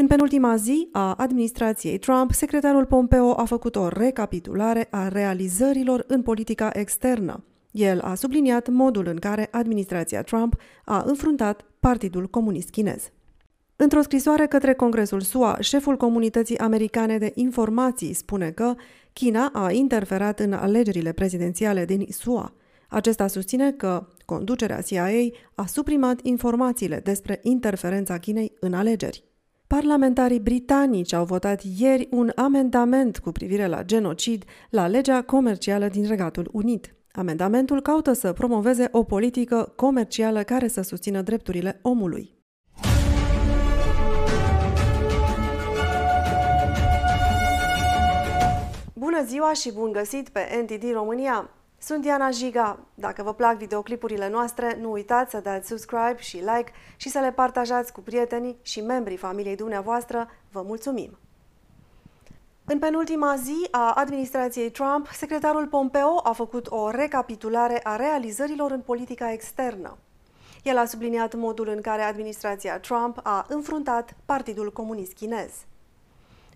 În penultima zi a administrației Trump, secretarul Pompeo a făcut o recapitulare a realizărilor în politica externă. El a subliniat modul în care administrația Trump a înfruntat Partidul Comunist Chinez. Într-o scrisoare către Congresul SUA, șeful Comunității Americane de Informații spune că China a interferat în alegerile prezidențiale din SUA. Acesta susține că conducerea CIA a suprimat informațiile despre interferența Chinei în alegeri. Parlamentarii britanici au votat ieri un amendament cu privire la genocid la legea comercială din Regatul Unit. Amendamentul caută să promoveze o politică comercială care să susțină drepturile omului. Bună ziua și bun găsit pe NTD România! Sunt Diana Jiga. Dacă vă plac videoclipurile noastre, nu uitați să dați subscribe și like și să le partajați cu prietenii și membrii familiei dumneavoastră. Vă mulțumim! În penultima zi a administrației Trump, secretarul Pompeo a făcut o recapitulare a realizărilor în politica externă. El a subliniat modul în care administrația Trump a înfruntat Partidul Comunist Chinez.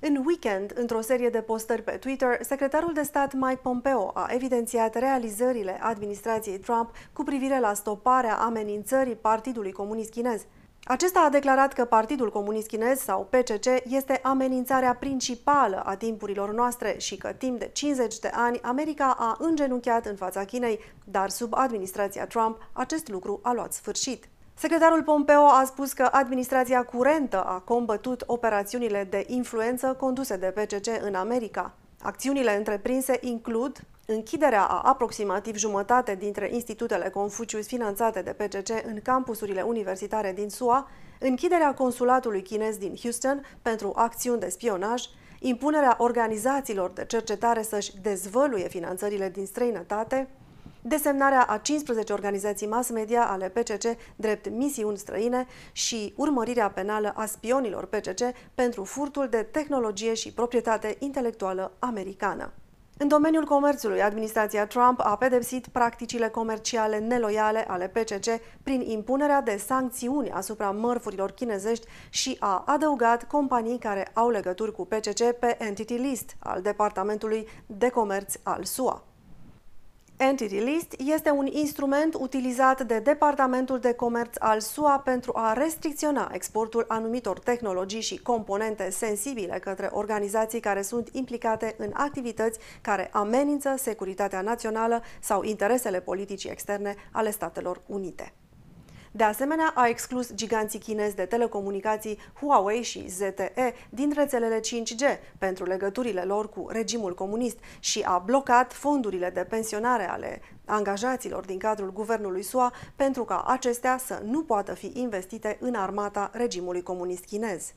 În weekend, într-o serie de postări pe Twitter, secretarul de stat Mike Pompeo a evidențiat realizările administrației Trump cu privire la stoparea amenințării Partidului Comunist Chinez. Acesta a declarat că Partidul Comunist Chinez sau PCC este amenințarea principală a timpurilor noastre și că timp de 50 de ani America a îngenunchiat în fața Chinei, dar sub administrația Trump acest lucru a luat sfârșit. Secretarul Pompeo a spus că administrația curentă a combătut operațiunile de influență conduse de PCC în America. Acțiunile întreprinse includ închiderea a aproximativ jumătate dintre institutele Confucius finanțate de PCC în campusurile universitare din SUA, închiderea consulatului chinez din Houston pentru acțiuni de spionaj, impunerea organizațiilor de cercetare să-și dezvăluie finanțările din străinătate, desemnarea a 15 organizații mass media ale PCC drept misiuni străine și urmărirea penală a spionilor PCC pentru furtul de tehnologie și proprietate intelectuală americană. În domeniul comerțului, administrația Trump a pedepsit practicile comerciale neloiale ale PCC prin impunerea de sancțiuni asupra mărfurilor chinezești și a adăugat companii care au legături cu PCC pe Entity List al Departamentului de Comerț al SUA. Entity List este un instrument utilizat de Departamentul de Comerț al SUA pentru a restricționa exportul anumitor tehnologii și componente sensibile către organizații care sunt implicate în activități care amenință securitatea națională sau interesele politicii externe ale Statelor Unite. De asemenea, a exclus giganții chinezi de telecomunicații Huawei și ZTE din rețelele 5G pentru legăturile lor cu regimul comunist și a blocat fondurile de pensionare ale angajaților din cadrul guvernului SUA pentru ca acestea să nu poată fi investite în armata regimului comunist chinez.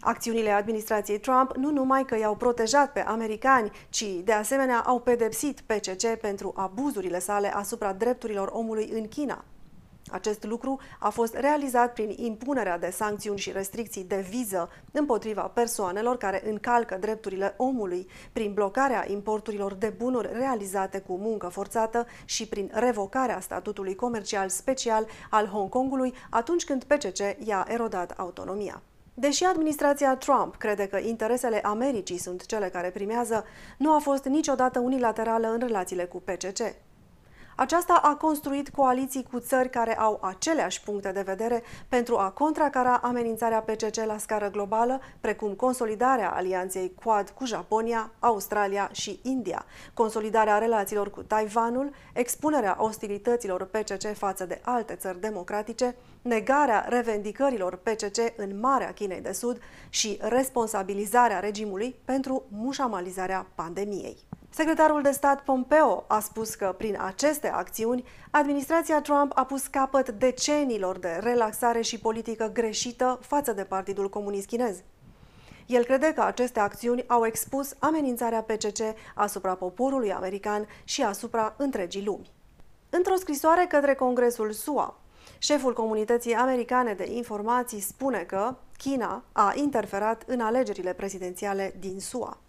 Acțiunile administrației Trump nu numai că i-au protejat pe americani, ci de asemenea au pedepsit PCC pentru abuzurile sale asupra drepturilor omului în China. Acest lucru a fost realizat prin impunerea de sancțiuni și restricții de viză împotriva persoanelor care încalcă drepturile omului, prin blocarea importurilor de bunuri realizate cu muncă forțată și prin revocarea statutului comercial special al Hong Kongului atunci când PCC i-a erodat autonomia. Deși administrația Trump crede că interesele Americii sunt cele care primează, nu a fost niciodată unilaterală în relațiile cu PCC. Aceasta a construit coaliții cu țări care au aceleași puncte de vedere pentru a contracara amenințarea PCC la scară globală, precum consolidarea alianței Quad cu Japonia, Australia și India, consolidarea relațiilor cu Taiwanul, expunerea ostilităților PCC față de alte țări democratice, negarea revendicărilor PCC în Marea Chinei de Sud și responsabilizarea regimului pentru mușamalizarea pandemiei. Secretarul de stat Pompeo a spus că prin aceste acțiuni, administrația Trump a pus capăt deceniilor de relaxare și politică greșită față de Partidul Comunist Chinez. El crede că aceste acțiuni au expus amenințarea PCC asupra poporului american și asupra întregii lumi. Într-o scrisoare către Congresul SUA, șeful comunității americane de informații spune că China a interferat în alegerile prezidențiale din SUA.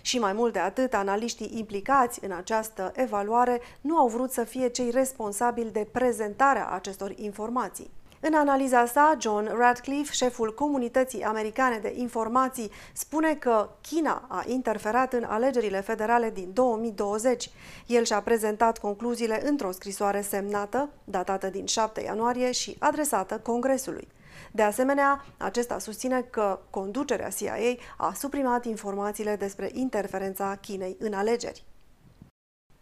Și mai mult de atât, analiștii implicați în această evaluare nu au vrut să fie cei responsabili de prezentarea acestor informații. În analiza sa, John Radcliffe, șeful Comunității Americane de Informații, spune că China a interferat în alegerile federale din 2020. El și-a prezentat concluziile într-o scrisoare semnată, datată din 7 ianuarie și adresată Congresului. De asemenea, acesta susține că conducerea CIA a suprimat informațiile despre interferența Chinei în alegeri.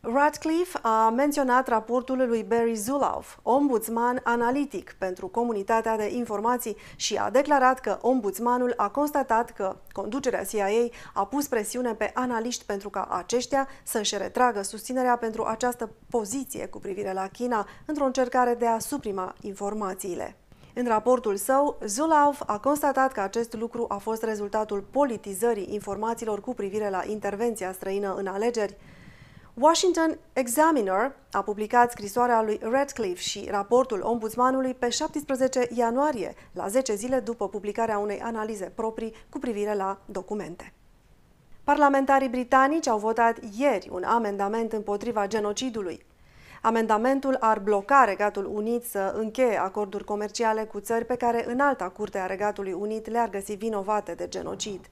Radcliffe a menționat raportul lui Barry Zulauf, ombudsman analitic pentru comunitatea de informații și a declarat că ombudsmanul a constatat că conducerea CIA a pus presiune pe analiști pentru ca aceștia să-și retragă susținerea pentru această poziție cu privire la China într-o încercare de a suprima informațiile. În raportul său, Zulauf a constatat că acest lucru a fost rezultatul politizării informațiilor cu privire la intervenția străină în alegeri. Washington Examiner a publicat scrisoarea lui Radcliffe și raportul ombudsmanului pe 17 ianuarie, la 10 zile după publicarea unei analize proprii cu privire la documente. Parlamentarii britanici au votat ieri un amendament împotriva genocidului. Amendamentul ar bloca Regatul Unit să încheie acorduri comerciale cu țări pe care în alta curte a Regatului Unit le-ar găsi vinovate de genocid.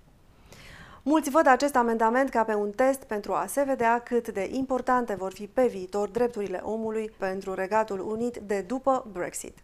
Mulți văd acest amendament ca pe un test pentru a se vedea cât de importante vor fi pe viitor drepturile omului pentru Regatul Unit de după Brexit.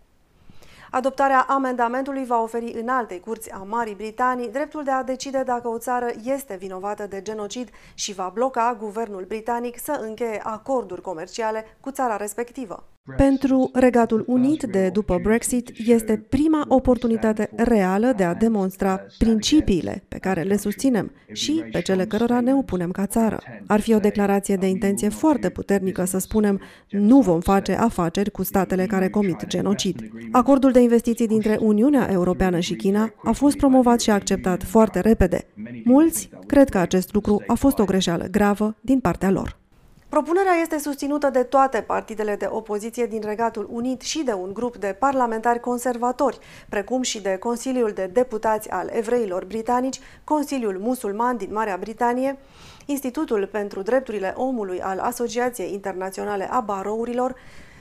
Adoptarea amendamentului va oferi în alte curți a Marii Britanii dreptul de a decide dacă o țară este vinovată de genocid și va bloca guvernul britanic să încheie acorduri comerciale cu țara respectivă. Pentru Regatul Unit de după Brexit este prima oportunitate reală de a demonstra principiile pe care le susținem și pe cele cărora ne opunem ca țară. Ar fi o declarație de intenție foarte puternică să spunem nu vom face afaceri cu statele care comit genocid. Acordul de investiții dintre Uniunea Europeană și China a fost promovat și acceptat foarte repede. Mulți cred că acest lucru a fost o greșeală gravă din partea lor. Propunerea este susținută de toate partidele de opoziție din Regatul Unit și de un grup de parlamentari conservatori, precum și de Consiliul de Deputați al Evreilor Britanici, Consiliul Musulman din Marea Britanie, Institutul pentru Drepturile Omului al Asociației Internaționale a Barourilor,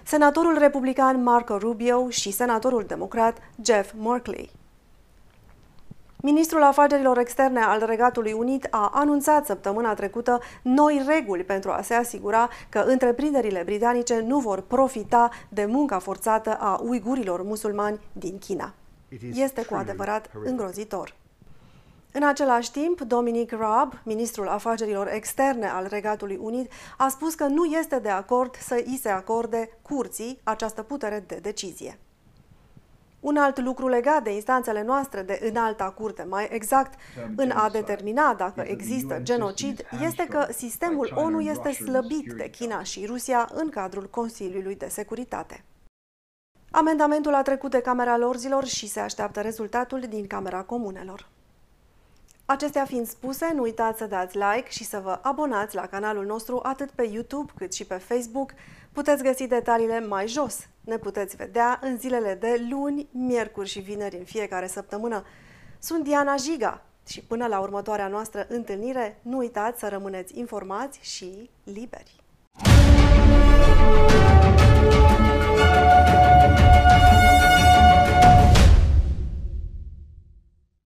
senatorul republican Marco Rubio și senatorul democrat Jeff Merkley. Ministrul Afacerilor Externe al Regatului Unit a anunțat săptămâna trecută noi reguli pentru a se asigura că întreprinderile britanice nu vor profita de munca forțată a uigurilor musulmani din China. Este cu adevărat îngrozitor. În același timp, Dominic Raab, ministrul afacerilor externe al Regatului Unit, a spus că nu este de acord să îi se acorde curții această putere de decizie. Un alt lucru legat de instanțele noastre de înalta curte, mai exact în a determina dacă există genocid, este că sistemul ONU este slăbit de China și Rusia în cadrul Consiliului de Securitate. Amendamentul a trecut de Camera Lorzilor și se așteaptă rezultatul din Camera Comunelor. Acestea fiind spuse, nu uitați să dați like și să vă abonați la canalul nostru atât pe YouTube cât și pe Facebook. Puteți găsi detaliile mai jos. Ne puteți vedea în zilele de luni, miercuri și vineri în fiecare săptămână. Sunt Diana Jiga și până la următoarea noastră întâlnire, nu uitați să rămâneți informați și liberi.